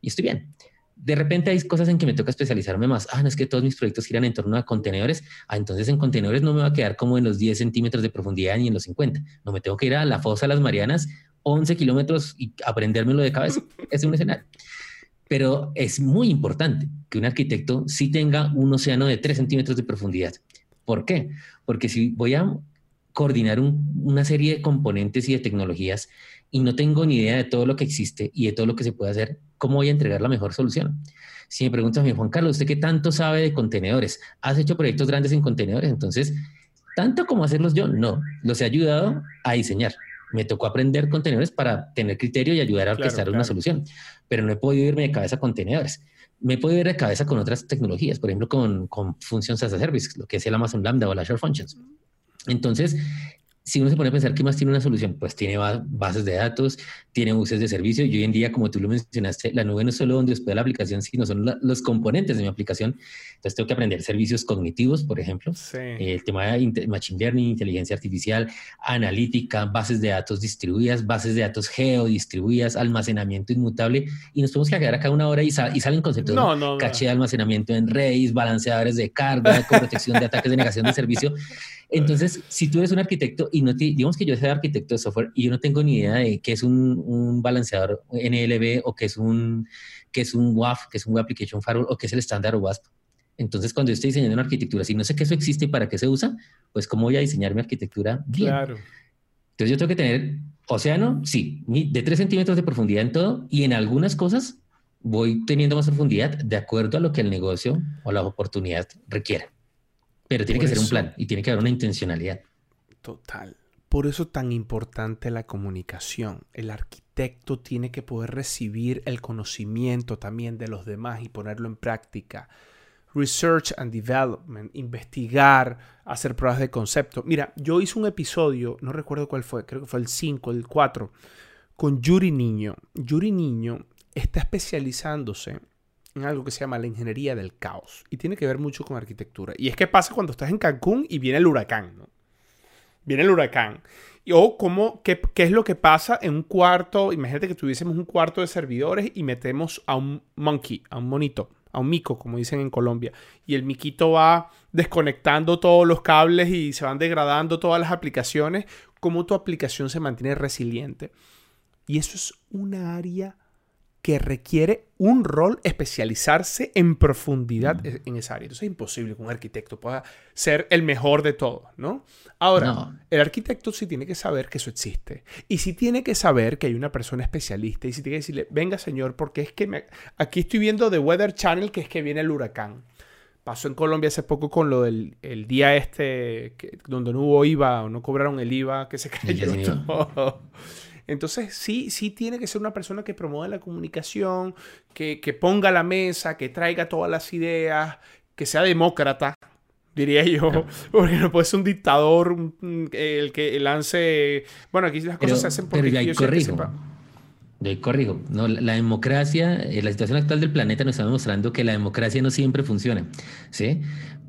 y estoy bien. De repente hay cosas en que me toca especializarme más. Ah, no es que todos mis proyectos giran en torno a contenedores. Ah, entonces en contenedores no me va a quedar como en los 10 centímetros de profundidad ni en los 50. No me tengo que ir a la fosa de las Marianas, 11 kilómetros y aprendérmelo de cabeza. Es un escenario. Pero es muy importante que un arquitecto sí tenga un océano de 3 centímetros de profundidad ¿Por qué? Porque si voy a coordinar una serie de componentes y de tecnologías y no tengo ni idea de todo lo que existe y de todo lo que se puede hacer, ¿cómo voy a entregar la mejor solución? Si me preguntas a mí, Juan Carlos, ¿usted qué tanto sabe de contenedores? ¿Has hecho proyectos grandes en contenedores? Entonces, ¿tanto como hacerlos yo? No, los he ayudado a diseñar. Me tocó aprender contenedores para tener criterio y ayudar a orquestar una solución, pero no he podido irme de cabeza a contenedores me puedo ir de cabeza con otras tecnologías, por ejemplo, con, con Functions as a Service, lo que es el Amazon Lambda o la Azure Functions. Entonces, si uno se pone a pensar qué más tiene una solución, pues tiene bases de datos, tiene buses de servicio y hoy en día, como tú lo mencionaste, la nube no es solo donde hospeda la aplicación, sino son los componentes de mi aplicación. Entonces tengo que aprender servicios cognitivos, por ejemplo, el tema de machine learning, inteligencia artificial, analítica, bases de datos distribuidas, bases de datos geodistribuidas, almacenamiento inmutable y nos podemos quedar acá una hora y, y salen conceptos no, no, caché de almacenamiento en RAID, balanceadores de carga, protección de ataques de negación de servicio. Entonces, si tú eres un arquitecto y no te, digamos que yo soy arquitecto de software y yo no tengo ni idea de qué es un, un balanceador NLB o qué es un, qué es un WAF, qué es un Web Application Firewall o qué es el estándar WASP. Entonces, cuando yo estoy diseñando una arquitectura, si no sé que eso existe y para qué se usa, pues cómo voy a diseñar mi arquitectura bien. Claro. Entonces, yo tengo que tener océano, sí, de 3 centímetros de profundidad en todo y en algunas cosas voy teniendo más profundidad de acuerdo a lo que el negocio o la oportunidad requiere. Pero tiene que ser un plan y tiene que haber una intencionalidad.
Total. Por eso tan importante la comunicación. El arquitecto tiene que poder recibir el conocimiento también de los demás y ponerlo en práctica. Research and Development, investigar, hacer pruebas de concepto. Mira, yo hice un episodio, no recuerdo cuál fue, creo que fue el 5, el 4, con Yuri Niño. Yuri Niño está especializándose en algo que se llama la ingeniería del caos y tiene que ver mucho con arquitectura. Y es que pasa cuando estás en Cancún y viene el huracán, ¿no? Viene el huracán. O cómo, qué, qué, es lo que pasa en un cuarto, imagínate que tuviésemos un cuarto de servidores y metemos a un monkey, a un monito, a un mico, como dicen en Colombia. Y el miquito va desconectando todos los cables y se van degradando todas las aplicaciones. Cómo tu aplicación se mantiene resiliente. Y eso es una área que requiere un rol especializarse en profundidad mm. en esa área. Entonces es imposible que un arquitecto pueda ser el mejor de todos, ¿no? Ahora, el arquitecto sí tiene que saber que eso existe. Y sí tiene que saber que hay una persona especialista. Y sí tiene que decirle, venga señor, porque es que me... aquí estoy viendo The Weather Channel que es que viene el huracán. Pasó en Colombia hace poco con lo del el día este donde no hubo IVA o no cobraron el IVA que se creyó. Entonces, sí, sí tiene que ser una persona que promueva la comunicación, que, ponga la mesa, que traiga todas las ideas, que sea demócrata, diría yo, porque no puede ser un dictador el que lance... Bueno, aquí las cosas se hacen
porque pero yo corrijo. De corrijo, no, la democracia, eh, la situación actual del planeta nos está demostrando que la democracia no siempre funciona, ¿sí?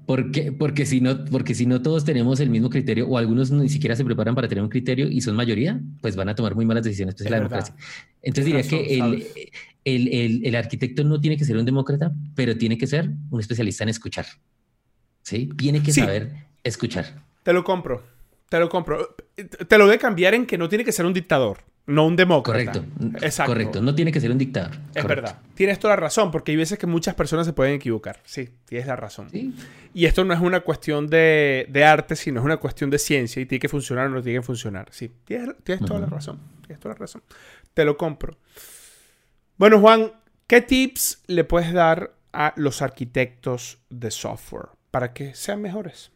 Porque, porque, si no, porque si no todos tenemos el mismo criterio o algunos ni siquiera se preparan para tener un criterio y son mayoría, pues van a tomar muy malas decisiones. Pues, la democracia. Entonces diría que el, el, el, el, arquitecto no tiene que ser un demócrata, pero tiene que ser un especialista en escuchar. ¿Sí? Tiene que saber escuchar.
Te lo compro. Te lo compro. Te lo voy a cambiar en que no tiene que ser un dictador. No un demócrata.
Correcto. Exacto. Correcto. No tiene que ser un dictador.
Es verdad. Tienes toda la razón, porque hay veces que muchas personas se pueden equivocar. Sí, tienes la razón. Y esto no es una cuestión de, arte, sino es una cuestión de ciencia y tiene que funcionar o no tiene que funcionar. Sí, tienes, toda la razón. Tienes toda la razón. Te lo compro. Bueno, Juan, ¿qué tips le puedes dar a los arquitectos de software para que sean mejores?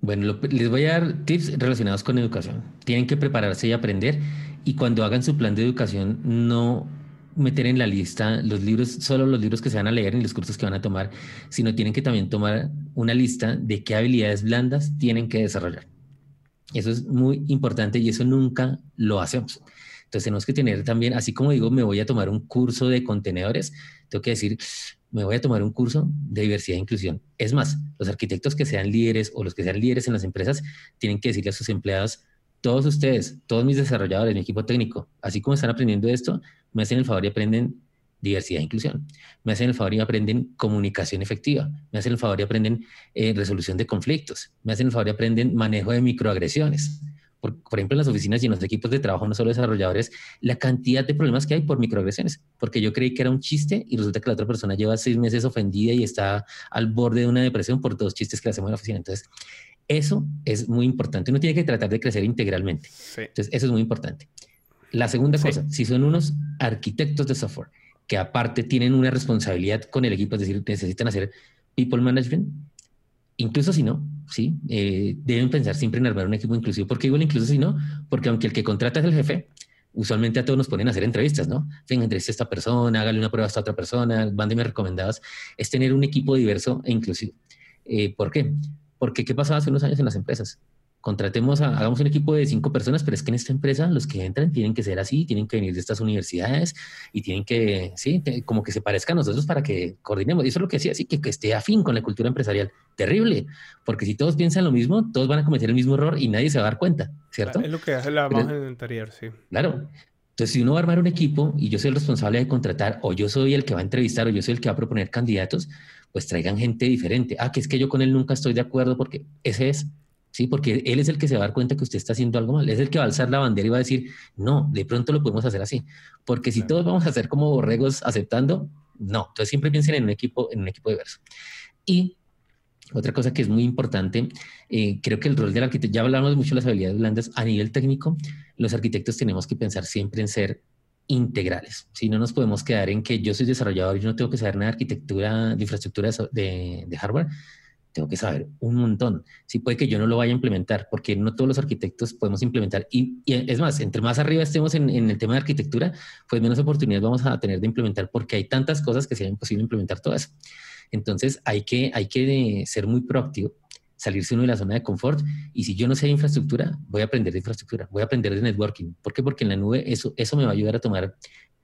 Bueno, les voy a dar tips relacionados con educación. Tienen que prepararse y aprender y cuando hagan su plan de educación no meter en la lista los libros, solo los libros que se van a leer y los cursos que van a tomar, sino tienen que también tomar una lista de qué habilidades blandas tienen que desarrollar. Eso es muy importante y eso nunca lo hacemos. Entonces tenemos que tener también, así como digo, me voy a tomar un curso de contenedores, tengo que decir, me voy a tomar un curso de diversidad e inclusión. Es más, los arquitectos que sean líderes o los que sean líderes en las empresas tienen que decirle a sus empleados, todos ustedes, todos mis desarrolladores, mi equipo técnico, así como están aprendiendo esto, me hacen el favor y aprenden diversidad e inclusión. Me hacen el favor y aprenden comunicación efectiva. Me hacen el favor y aprenden eh, resolución de conflictos. Me hacen el favor y aprenden manejo de microagresiones por, ejemplo, en las oficinas y en los equipos de trabajo, no solo desarrolladores, la cantidad de problemas que hay por microagresiones, porque yo creí que era un chiste y resulta que la otra persona lleva seis meses ofendida y está al borde de una depresión por dos chistes que hacemos en la oficina. Entonces, eso es muy importante. Uno tiene que tratar de crecer integralmente. Entonces, eso es muy importante. La segunda cosa, si son unos arquitectos de software que aparte tienen una responsabilidad con el equipo, es decir, necesitan hacer people management, incluso si no, ¿sí? Eh, deben pensar siempre en armar un equipo inclusivo. ¿Por qué digo incluso si no? Porque aunque el que contrata es el jefe, usualmente a todos nos ponen a hacer entrevistas, ¿no? Venga, entrevista a esta persona, hágale una prueba a esta otra persona, mándeme recomendados. Es tener un equipo diverso e inclusivo. Eh, ¿Por qué? Porque ¿qué pasaba hace unos años en las empresas? Contratemos, a, hagamos un equipo de cinco personas, pero es que en esta empresa los que entran tienen que ser así, tienen que venir de estas universidades y tienen que, sí, como que se parezcan a nosotros para que coordinemos. Y eso es lo que decía, así que, que esté afín con la cultura empresarial. Terrible, porque si todos piensan lo mismo, todos van a cometer el mismo error y nadie se va a dar cuenta, ¿cierto?
Es lo que hace la imagen anterior, sí.
Claro. Entonces, si uno va a armar un equipo y yo soy el responsable de contratar, o yo soy el que va a entrevistar, o yo soy el que va a proponer candidatos, pues traigan gente diferente. Ah, que es que yo con él nunca estoy de acuerdo porque ese es ¿sí? Porque él es el que se va a dar cuenta que usted está haciendo algo mal, es el que va a alzar la bandera y va a decir, no, de pronto lo podemos hacer así, porque si todos vamos a hacer como borregos aceptando, no, entonces siempre piensen en un equipo, en un equipo diverso. Y otra cosa que es muy importante, eh, creo que el rol del arquitecto, ya hablamos mucho de las habilidades blandas, a nivel técnico, los arquitectos tenemos que pensar siempre en ser integrales. Si no nos podemos quedar en que yo soy desarrollador y yo no tengo que saber nada de arquitectura, de infraestructura de, de hardware, tengo que saber un montón. Sí puede que yo no lo vaya a implementar, porque no todos los arquitectos podemos implementar. Y, es más, entre más arriba estemos en, el tema de arquitectura, pues menos oportunidades vamos a tener de implementar, porque hay tantas cosas que sea imposible implementar todas. Entonces hay que, hay que ser muy proactivo, salirse uno de la zona de confort. Y si yo no sé de infraestructura, voy a aprender de infraestructura, voy a aprender de networking. ¿Por qué? Porque en la nube eso, eso me va a ayudar a tomar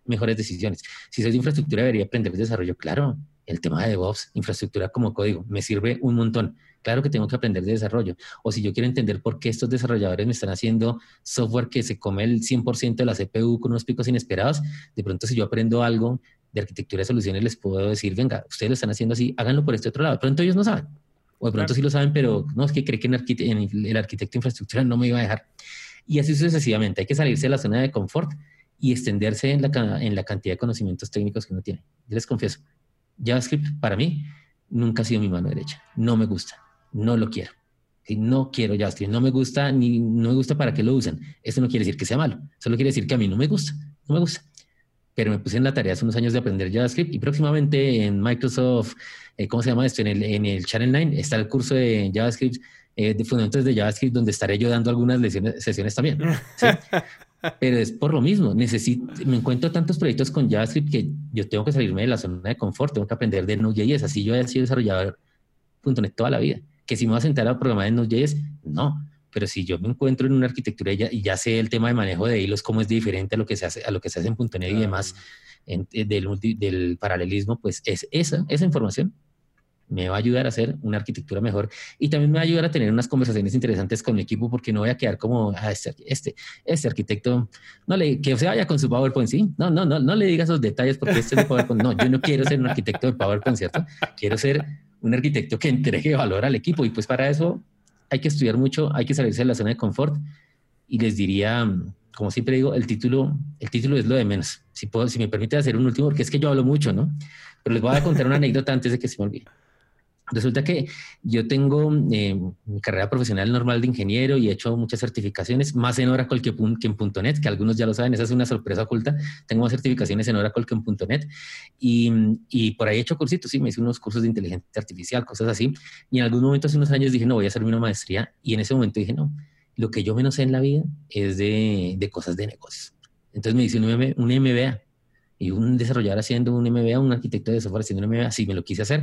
mejores decisiones. Si soy de infraestructura, debería aprender de desarrollo. Claro, el tema de DevOps, infraestructura como código, me sirve un montón. Claro que tengo que aprender de desarrollo. O si yo quiero entender por qué estos desarrolladores me están haciendo software que se come el 100% de la CPU con unos picos inesperados, de pronto si yo aprendo algo de arquitectura de soluciones, les puedo decir, venga, ustedes lo están haciendo así, háganlo por este otro lado. De pronto ellos no saben. O de pronto sí lo saben, pero no, es que cree que en, el arquitecto de infraestructura no me iba a dejar. Y así sucesivamente. Hay que salirse de la zona de confort y extenderse en la, en la cantidad de conocimientos técnicos que uno tiene. Yo les confieso, JavaScript para mí nunca ha sido mi mano derecha. No me gusta, no lo quiero. No quiero JavaScript, no me gusta ni no me gusta para qué lo usan. Eso no quiere decir que sea malo, solo quiere decir que a mí no me gusta, no me gusta. Pero me puse en la tarea hace unos años de aprender JavaScript y próximamente en Microsoft, eh, ¿cómo se llama esto? En el, Channel 9 está el curso de JavaScript, eh, de fundamentos de JavaScript, donde estaré yo dando algunas sesiones también. ¿sí? Pero es por lo mismo, necesito, me encuentro tantos proyectos con JavaScript que yo tengo que salirme de la zona de confort, tengo que aprender de Node.js, así yo he sido desarrollador .NET toda la vida. Que si me voy a sentar a programar en Node.js, no. Pero si yo me encuentro en una arquitectura y ya, y ya, sé el tema de manejo de hilos, cómo es diferente a lo que se hace, a lo que se hace en .NET y demás, en, del, del paralelismo, pues es esa, esa información me va a ayudar a hacer una arquitectura mejor y también me va a ayudar a tener unas conversaciones interesantes con mi equipo porque no voy a quedar como ah, este, este, este arquitecto, no le, que se vaya con su PowerPoint, sí, no, no, no, no le diga esos detalles porque este es de PowerPoint, no, yo no quiero ser un arquitecto de PowerPoint, ¿cierto? Quiero ser un arquitecto que entregue valor al equipo y pues para eso hay que estudiar mucho, hay que salirse de la zona de confort y les diría, como siempre digo, el título, el título es lo de menos. Si, puedo, si me permite hacer un último, porque es que yo hablo mucho, ¿no? Pero les voy a contar una anécdota antes de que se me olvide. Resulta que yo tengo eh, mi carrera profesional normal de ingeniero y he hecho muchas certificaciones, más en Oracle que, que en .NET, que algunos ya lo saben, esa es una sorpresa oculta. Tengo más certificaciones en Oracle que en .NET y, y por ahí he hecho cursitos, sí, me hice unos cursos de inteligencia artificial, cosas así. Y en algún momento hace unos años dije, no, voy a hacerme una maestría y en ese momento dije, no, lo que yo menos sé en la vida es de, de cosas de negocios. Entonces me hice un, un MBA y un desarrollador haciendo un MBA, un arquitecto de software haciendo un MBA, sí me lo quise hacer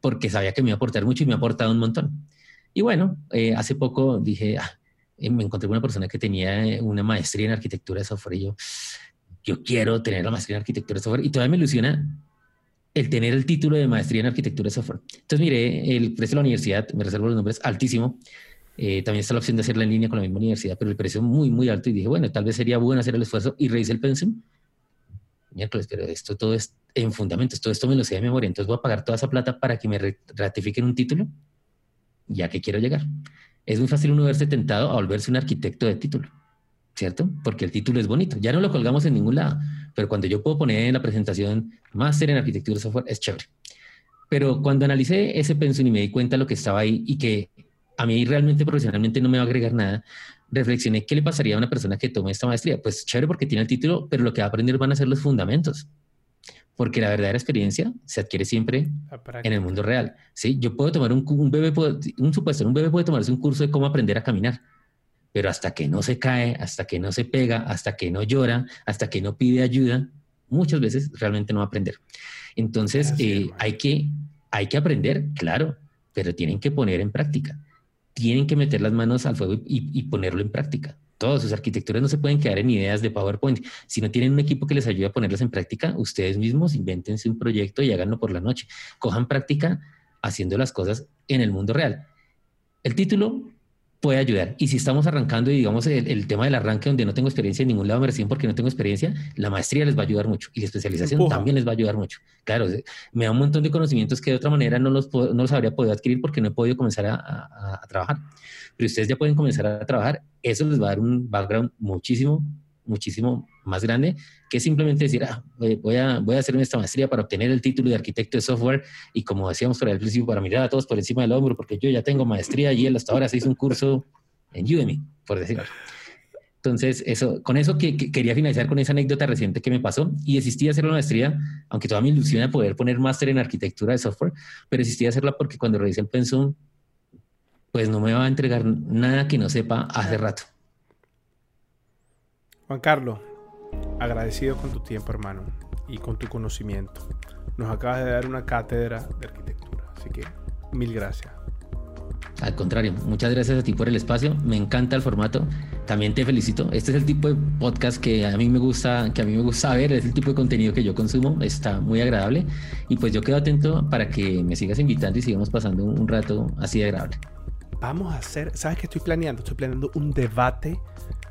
porque sabía que me iba a aportar mucho y me ha aportado un montón. Y bueno, eh, hace poco dije, ah, eh, me encontré con una persona que tenía eh, una maestría en arquitectura de software y yo, yo quiero tener la maestría en arquitectura de software y todavía me ilusiona el tener el título de maestría en arquitectura de software. Entonces miré el precio de la universidad, me reservo los nombres, altísimo. también está la opción de hacerla en línea con la misma universidad, pero el precio muy, muy alto y dije, bueno, tal vez sería bueno hacer el esfuerzo y revisé el pensum miércoles, pero esto todo es en fundamentos, todo esto me lo sé de memoria, entonces voy a pagar toda esa plata para que me ratifiquen un título, ya que quiero llegar. Es muy fácil uno verse tentado a volverse un arquitecto de título, ¿cierto? Porque el título es bonito, ya no lo colgamos en ningún lado, pero cuando yo puedo poner en la presentación máster en arquitectura software, es chévere. Pero cuando analicé ese pensum y me di cuenta lo que estaba ahí y que a mí realmente profesionalmente no me va a agregar nada, reflexioné qué le pasaría a una persona que tome esta maestría. Pues chévere porque tiene el título, pero lo que va a aprender van a ser los fundamentos. Porque la verdadera experiencia se adquiere siempre en el mundo real. ¿sí? Yo puedo tomar un, un bebé, un supuesto, un bebé puede tomarse un curso de cómo aprender a caminar, pero hasta que no se cae, hasta que no se pega, hasta que no llora, hasta que no pide ayuda, muchas veces realmente no va a aprender. Entonces, eh, hay, que, hay que aprender, claro, pero tienen que poner en práctica tienen que meter las manos al fuego y, ponerlo en práctica. Todas sus arquitecturas no se pueden quedar en ideas de PowerPoint. Si no tienen un equipo que les ayude a ponerlas en práctica, ustedes mismos invéntense un proyecto y háganlo por la noche. Cojan práctica haciendo las cosas en el mundo real. El título puede ayudar. Y si estamos arrancando y digamos el, tema del arranque donde no tengo experiencia en ningún lado, me reciben porque no tengo experiencia, la maestría les va a ayudar mucho y la especialización también les va a ayudar mucho. Claro, me da un montón de conocimientos que de otra manera no los, no los habría podido adquirir porque no he podido comenzar a, a, trabajar. Pero ustedes ya pueden comenzar a trabajar, eso les va a dar un background muchísimo, muchísimo más grande que simplemente decir, ah, voy a, voy a hacer esta maestría para obtener el título de arquitecto de software y como decíamos por el principio, para mirar a todos por encima del hombro, porque yo ya tengo maestría y él hasta ahora se hizo un curso en Udemy, por decirlo. Entonces, eso, con eso que, quería finalizar con esa anécdota reciente que me pasó y desistí hacer la maestría, aunque toda mi ilusión era poder poner máster en arquitectura de software, pero desistí de hacerla porque cuando revisé el pensum, pues no me va a entregar nada que no sepa hace rato.
Juan Carlos, agradecido con tu tiempo, hermano, y con tu conocimiento. Nos acabas de dar una cátedra de arquitectura, así que mil gracias.
Al contrario, muchas gracias a ti por el espacio. Me encanta el formato. También te felicito. Este es el tipo de podcast que a mí me gusta, que a mí me gusta ver. Es el tipo de contenido que yo consumo. Está muy agradable. Y pues yo quedo atento para que me sigas invitando y sigamos pasando un rato así de agradable.
Vamos a hacer, ¿sabes qué estoy planeando? Estoy planeando un debate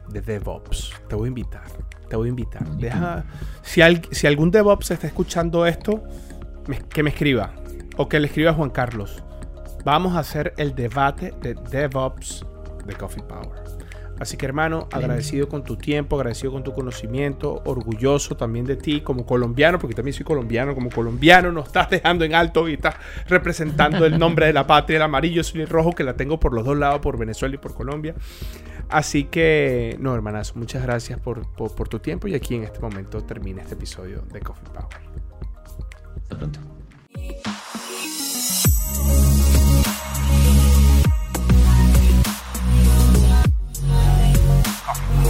de DevOps. Te voy a invitar te voy a invitar. Deja, si, si algún DevOps está escuchando esto, que me escriba. O que le escriba a Juan Carlos. Vamos a hacer el debate de DevOps de Coffee Power. Así que hermano, agradecido con tu tiempo, agradecido con tu conocimiento, orgulloso también de ti como colombiano, porque también soy colombiano, como colombiano nos estás dejando en alto y estás representando el nombre de la patria, el amarillo, y el rojo, que la tengo por los dos lados, por Venezuela y por Colombia. Así que, no, hermanas, muchas gracias por, tu tiempo y aquí en este momento termina este episodio de Coffee Power. Hasta pronto. Coffee.